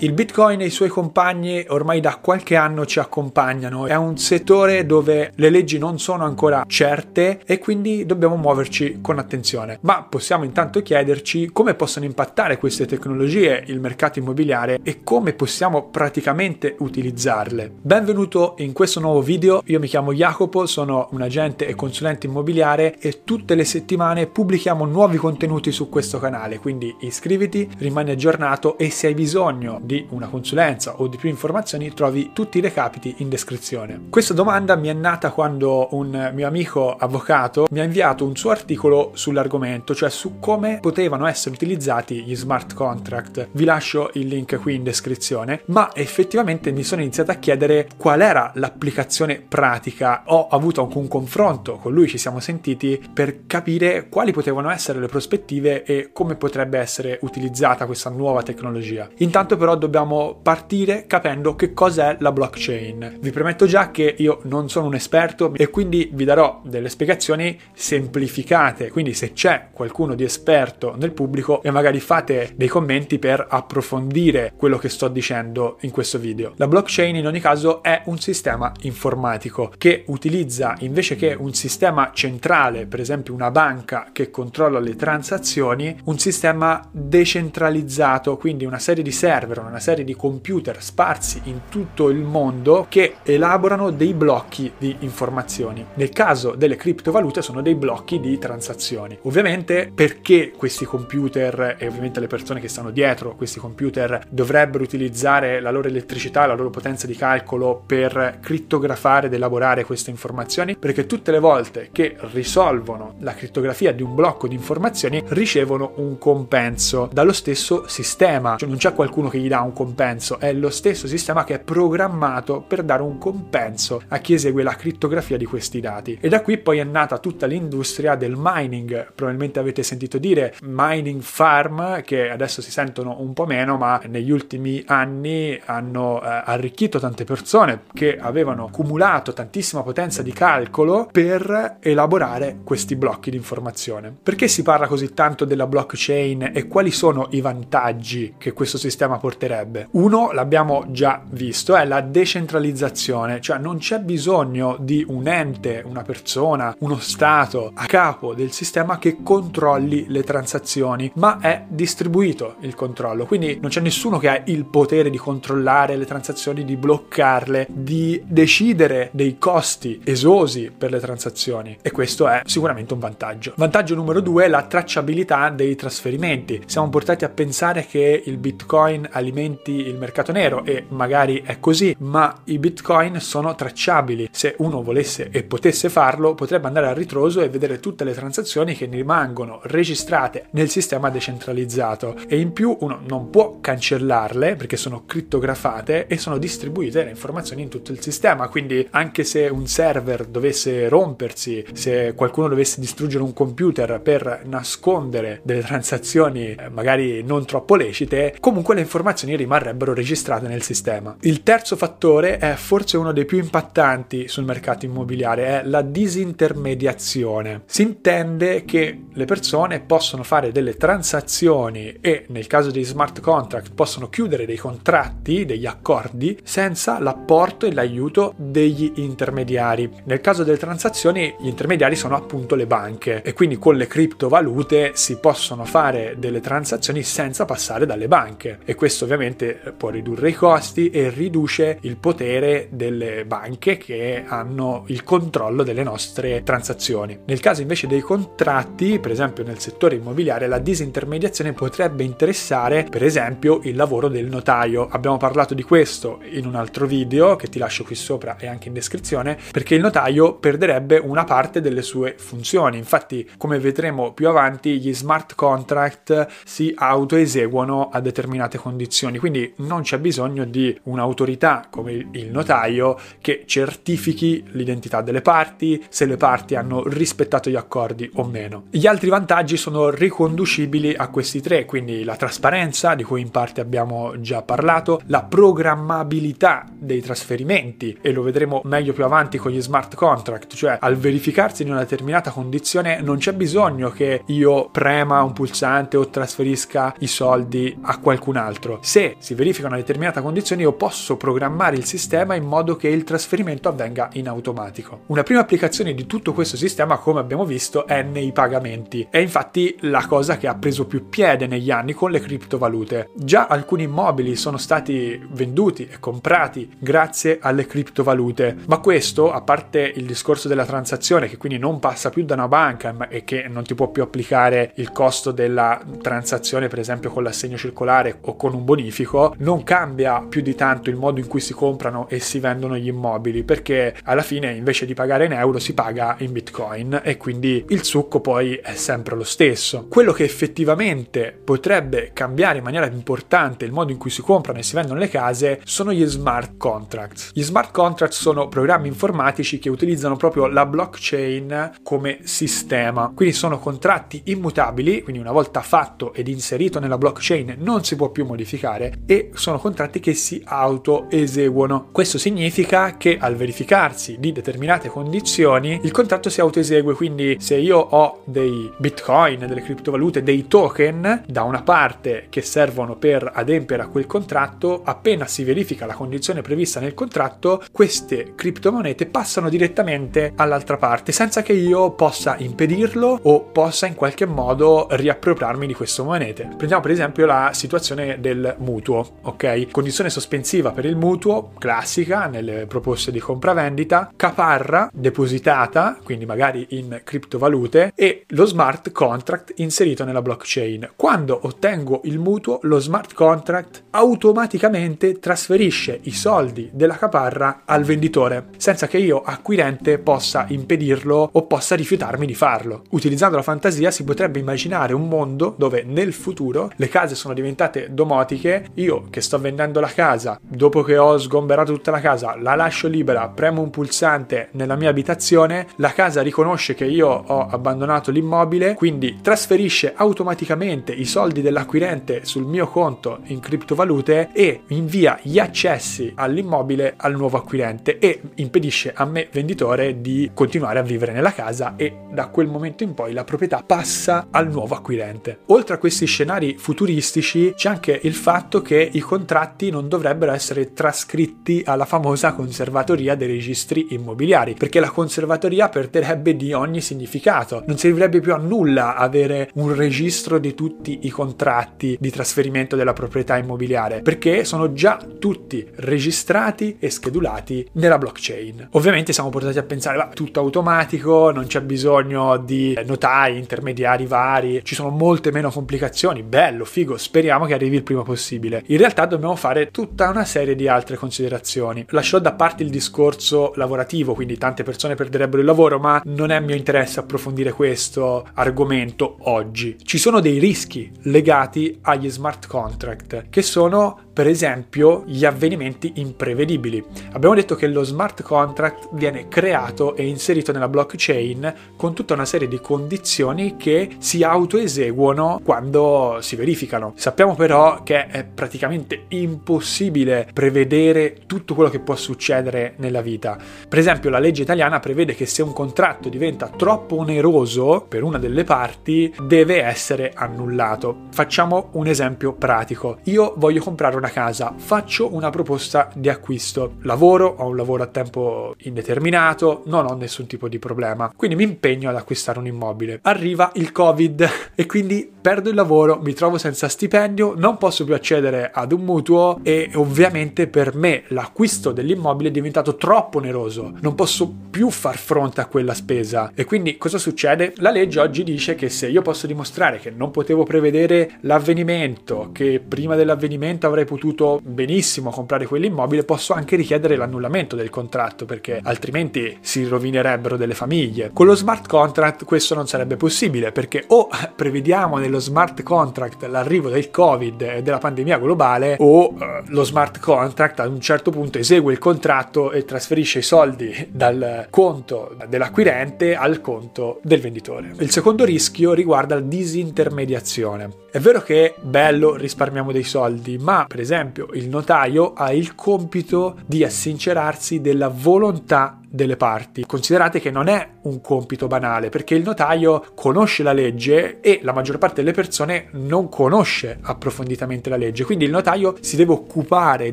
Il Bitcoin e i suoi compagni ormai da qualche anno ci accompagnano, è un settore dove le leggi non sono ancora certe e quindi dobbiamo muoverci con attenzione. Ma possiamo intanto chiederci come possono impattare queste tecnologie il mercato immobiliare e come possiamo praticamente utilizzarle. Benvenuto in questo nuovo video, io mi chiamo Jacopo, sono un agente e consulente immobiliare e tutte le settimane pubblichiamo nuovi contenuti su questo canale, quindi iscriviti, rimani aggiornato e se hai bisogno di una consulenza o di più informazioni trovi tutti i recapiti in descrizione. Questa domanda mi è nata quando un mio amico avvocato mi ha inviato un suo articolo sull'argomento, cioè su come potevano essere utilizzati gli smart contract. Vi lascio il link qui in descrizione, ma effettivamente mi sono iniziato a chiedere qual era l'applicazione pratica. Ho avuto anche un confronto con lui, ci siamo sentiti per capire quali potevano essere le prospettive e come potrebbe essere utilizzata questa nuova tecnologia. Intanto però dobbiamo partire capendo che cos'è la blockchain. Vi premetto già che io non sono un esperto e quindi vi darò delle spiegazioni semplificate, quindi se c'è qualcuno di esperto nel pubblico e magari fate dei commenti per approfondire quello che sto dicendo in questo video. La blockchain in ogni caso è un sistema informatico che utilizza invece che un sistema centrale, per esempio una banca che controlla le transazioni, un sistema decentralizzato, quindi una serie di server, una serie di computer sparsi in tutto il mondo che elaborano dei blocchi di informazioni. Nel caso delle criptovalute sono dei blocchi di transazioni. Ovviamente perché questi computer e ovviamente le persone che stanno dietro questi computer dovrebbero utilizzare la loro elettricità, la loro potenza di calcolo per crittografare ed elaborare queste informazioni? Perché tutte le volte che risolvono la crittografia di un blocco di informazioni ricevono un compenso dallo stesso sistema, cioè non c'è qualcuno che gli dà un compenso, è lo stesso sistema che è programmato per dare un compenso a chi esegue la crittografia di questi dati. E da qui poi è nata tutta l'industria del mining, probabilmente avete sentito dire mining farm che adesso si sentono un po' meno, ma negli ultimi anni hanno eh, arricchito tante persone che avevano accumulato tantissima potenza di calcolo per elaborare questi blocchi di informazione. Perché si parla così tanto della blockchain e quali sono i vantaggi che questo sistema porterebbe? Uno, l'abbiamo già visto, è la decentralizzazione, cioè non c'è bisogno di un ente, una persona, uno stato a capo del sistema che controlli le transazioni, ma è distribuito il controllo, quindi non c'è nessuno che ha il potere di controllare le transazioni, di bloccarle, di decidere dei costi esosi per le transazioni e questo è sicuramente un vantaggio. Vantaggio numero due è la tracciabilità dei trasferimenti. Siamo portati a pensare che il Bitcoin alimenti il mercato nero e magari è così, ma i Bitcoin sono tracciabili. Se uno volesse e potesse farlo, potrebbe andare a ritroso e vedere tutte le transazioni che rimangono registrate nel sistema decentralizzato e in più uno non può cancellarle perché sono crittografate e sono distribuite le informazioni in tutto il sistema. Quindi anche se un server dovesse rompersi, se qualcuno dovesse distruggere un computer per nascondere delle transazioni eh, magari non troppo lecite, comunque le informazioni rimarrebbero registrate nel sistema. Il terzo fattore è forse uno dei più impattanti sul mercato immobiliare, è la disintermediazione. Si intende che le persone possono fare delle transazioni e nel caso dei smart contract possono chiudere dei contratti, degli accordi senza l'apporto e l'aiuto degli intermediari. Nel caso delle transazioni gli intermediari sono appunto le banche e quindi con le criptovalute si possono fare delle transazioni senza passare dalle banche e questo ovviamente può ridurre i costi e riduce il potere delle banche che hanno il controllo delle nostre transazioni. Nel caso invece dei contratti, per esempio nel settore immobiliare, la disintermediazione potrebbe interessare per esempio il lavoro del notaio. Abbiamo parlato di questo in un altro video che ti lascio qui sopra e anche in descrizione perché il notaio perderebbe una parte delle sue funzioni. Infatti, come vedremo più avanti, gli smart contract si autoeseguono a determinate condizioni, quindi non c'è bisogno di un'autorità come il notaio che certifichi l'identità delle parti, se le parti hanno rispettato gli accordi o meno. Gli altri vantaggi sono riconducibili a questi tre, quindi la trasparenza di cui in parte abbiamo già parlato, la programmabilità dei trasferimenti e lo vedremo meglio più avanti con gli smart contract, cioè al verificarsi di una determinata condizione non c'è bisogno che io prema un pulsante o trasferisca i soldi a qualcun altro. Se si verifica una determinata condizione io posso programmare il sistema in modo che il trasferimento avvenga in automatico. Una prima applicazione di tutto questo sistema, come abbiamo visto, è nei pagamenti. È infatti la cosa che ha preso più piede negli anni con le criptovalute. Già alcuni immobili sono stati venduti e comprati grazie alle criptovalute, ma questo, a parte il discorso della transazione che quindi non passa più da una banca e che non ti può più applicare il costo della transazione per esempio con l'assegno circolare o con un bonifico, non cambia più di tanto il modo in cui si comprano e si vendono gli immobili perché alla fine invece di pagare in euro si paga in bitcoin e quindi il succo poi è sempre lo stesso. Quello che effettivamente potrebbe cambiare in maniera importante il modo in cui si comprano e si vendono le case sono gli smart contracts. Gli smart contracts sono programmi informatici che utilizzano proprio la blockchain come sistema, quindi sono contratti immutabili, quindi una volta fatto ed inserito nella blockchain non si può più modificare e sono contratti che si auto eseguono. Questo significa che al verificarsi di determinate condizioni il contratto si auto esegue, quindi se io ho dei bitcoin, delle criptovalute, dei token da una parte che servono per adempiere a quel contratto, appena si verifica la condizione prevista nel contratto, queste criptomonete passano direttamente all'altra parte senza che io possa impedirlo o possa in qualche modo riappropriarmi di queste monete. Prendiamo per esempio la situazione del mutuo, ok? Condizione sospensiva per il mutuo, classica nelle proposte di compravendita, caparra depositata, quindi magari in criptovalute, e lo smart contract inserito nella blockchain. Quando ottengo il mutuo, lo smart contract automaticamente trasferisce i soldi della caparra al venditore, senza che io, acquirente, possa impedirlo o possa rifiutarmi di farlo. Utilizzando la fantasia si potrebbe immaginare un mondo dove nel futuro le case sono diventate domotiche, io che sto vendendo la casa, dopo che ho sgomberato tutta la casa, la lascio libera, premo un pulsante nella mia abitazione, la casa riconosce che io ho abbandonato l'immobile, quindi trasferisce automaticamente i soldi dell'acquirente sul mio conto in criptovalute e invia gli accessi all'immobile al nuovo acquirente e impedisce a me venditore di continuare a vivere nella casa e da quel momento in poi la proprietà passa al nuovo acquirente. Oltre a questi scenari futuristici c'è anche il fatto che i contratti non dovrebbero essere trascritti alla famosa conservatoria dei registri immobiliari, perché la conservatoria perderebbe di ogni significato. Non servirebbe più a nulla avere un registro di tutti i contratti di trasferimento della proprietà immobiliare, perché sono già tutti registrati e schedulati nella blockchain. Ovviamente siamo portati a pensare, va, tutto automatico, non c'è bisogno di notai, intermediari vari, ci sono molte meno complicazioni, bello, figo, speriamo che arrivi il prima possibile. In realtà dobbiamo fare tutta una serie di altre considerazioni. Lascio da parte il discorso lavorativo, quindi tante persone perderebbero il lavoro, ma non è mio interesse approfondire questo argomento oggi. Ci sono dei rischi legati agli smart contract che sono per esempio gli avvenimenti imprevedibili. Abbiamo detto che lo smart contract viene creato e inserito nella blockchain con tutta una serie di condizioni che si autoeseguono quando si verificano. Sappiamo però che è praticamente impossibile prevedere tutto quello che può succedere nella vita. Per esempio la legge italiana prevede che se un contratto diventa troppo oneroso per una delle parti deve essere annullato. Facciamo un esempio pratico. Io voglio comprare una casa, faccio una proposta di acquisto, lavoro, ho un lavoro a tempo indeterminato, non ho nessun tipo di problema, quindi mi impegno ad acquistare un immobile. Arriva il Covid e quindi perdo il lavoro, mi trovo senza stipendio, non posso più accedere ad un mutuo e ovviamente per me l'acquisto dell'immobile è diventato troppo oneroso, non posso più far fronte a quella spesa e quindi cosa succede? La legge oggi dice che se io posso dimostrare che non potevo prevedere l'avvenimento, che prima dell'avvenimento avrei potuto benissimo comprare quell'immobile, posso anche richiedere l'annullamento del contratto perché altrimenti si rovinerebbero delle famiglie. Con lo smart contract questo non sarebbe possibile perché o prevediamo nello lo smart contract l'arrivo del covid e della pandemia globale o eh, lo smart contract ad un certo punto esegue il contratto e trasferisce i soldi dal conto dell'acquirente al conto del venditore. Il secondo rischio riguarda la disintermediazione. È vero che bello, risparmiamo dei soldi, ma per esempio il notaio ha il compito di assincerarsi della volontà delle parti. Considerate che non è un compito banale perché il notaio conosce la legge e la maggior parte delle persone non conosce approfonditamente la legge, quindi il notaio si deve occupare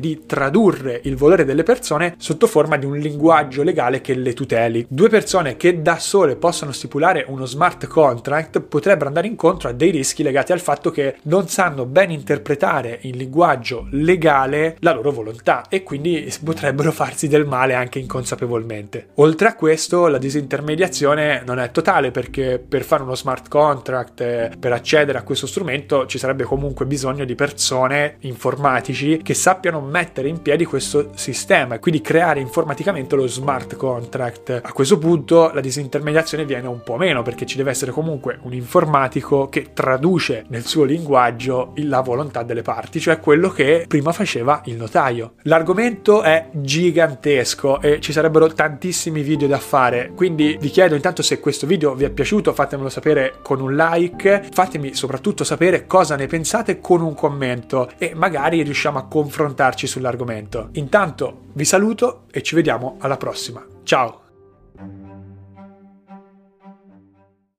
di tradurre il volere delle persone sotto forma di un linguaggio legale che le tuteli. Due persone che da sole possono stipulare uno smart contract potrebbero andare incontro a dei rischi legati al fatto che non sanno ben interpretare in linguaggio legale la loro volontà e quindi potrebbero farsi del male anche inconsapevolmente niente. Oltre a questo, la disintermediazione non è totale perché per fare uno smart contract, eh, per accedere a questo strumento, ci sarebbe comunque bisogno di persone informatici che sappiano mettere in piedi questo sistema e quindi creare informaticamente lo smart contract. A questo punto la disintermediazione viene un po' meno perché ci deve essere comunque un informatico che traduce nel suo linguaggio la volontà delle parti, cioè quello che prima faceva il notaio. L'argomento è gigantesco e ci sarebbero tanti tantissimi video da fare, quindi vi chiedo intanto se questo video vi è piaciuto, fatemelo sapere con un like, fatemi soprattutto sapere cosa ne pensate con un commento e magari riusciamo a confrontarci sull'argomento. Intanto vi saluto e ci vediamo alla prossima. Ciao!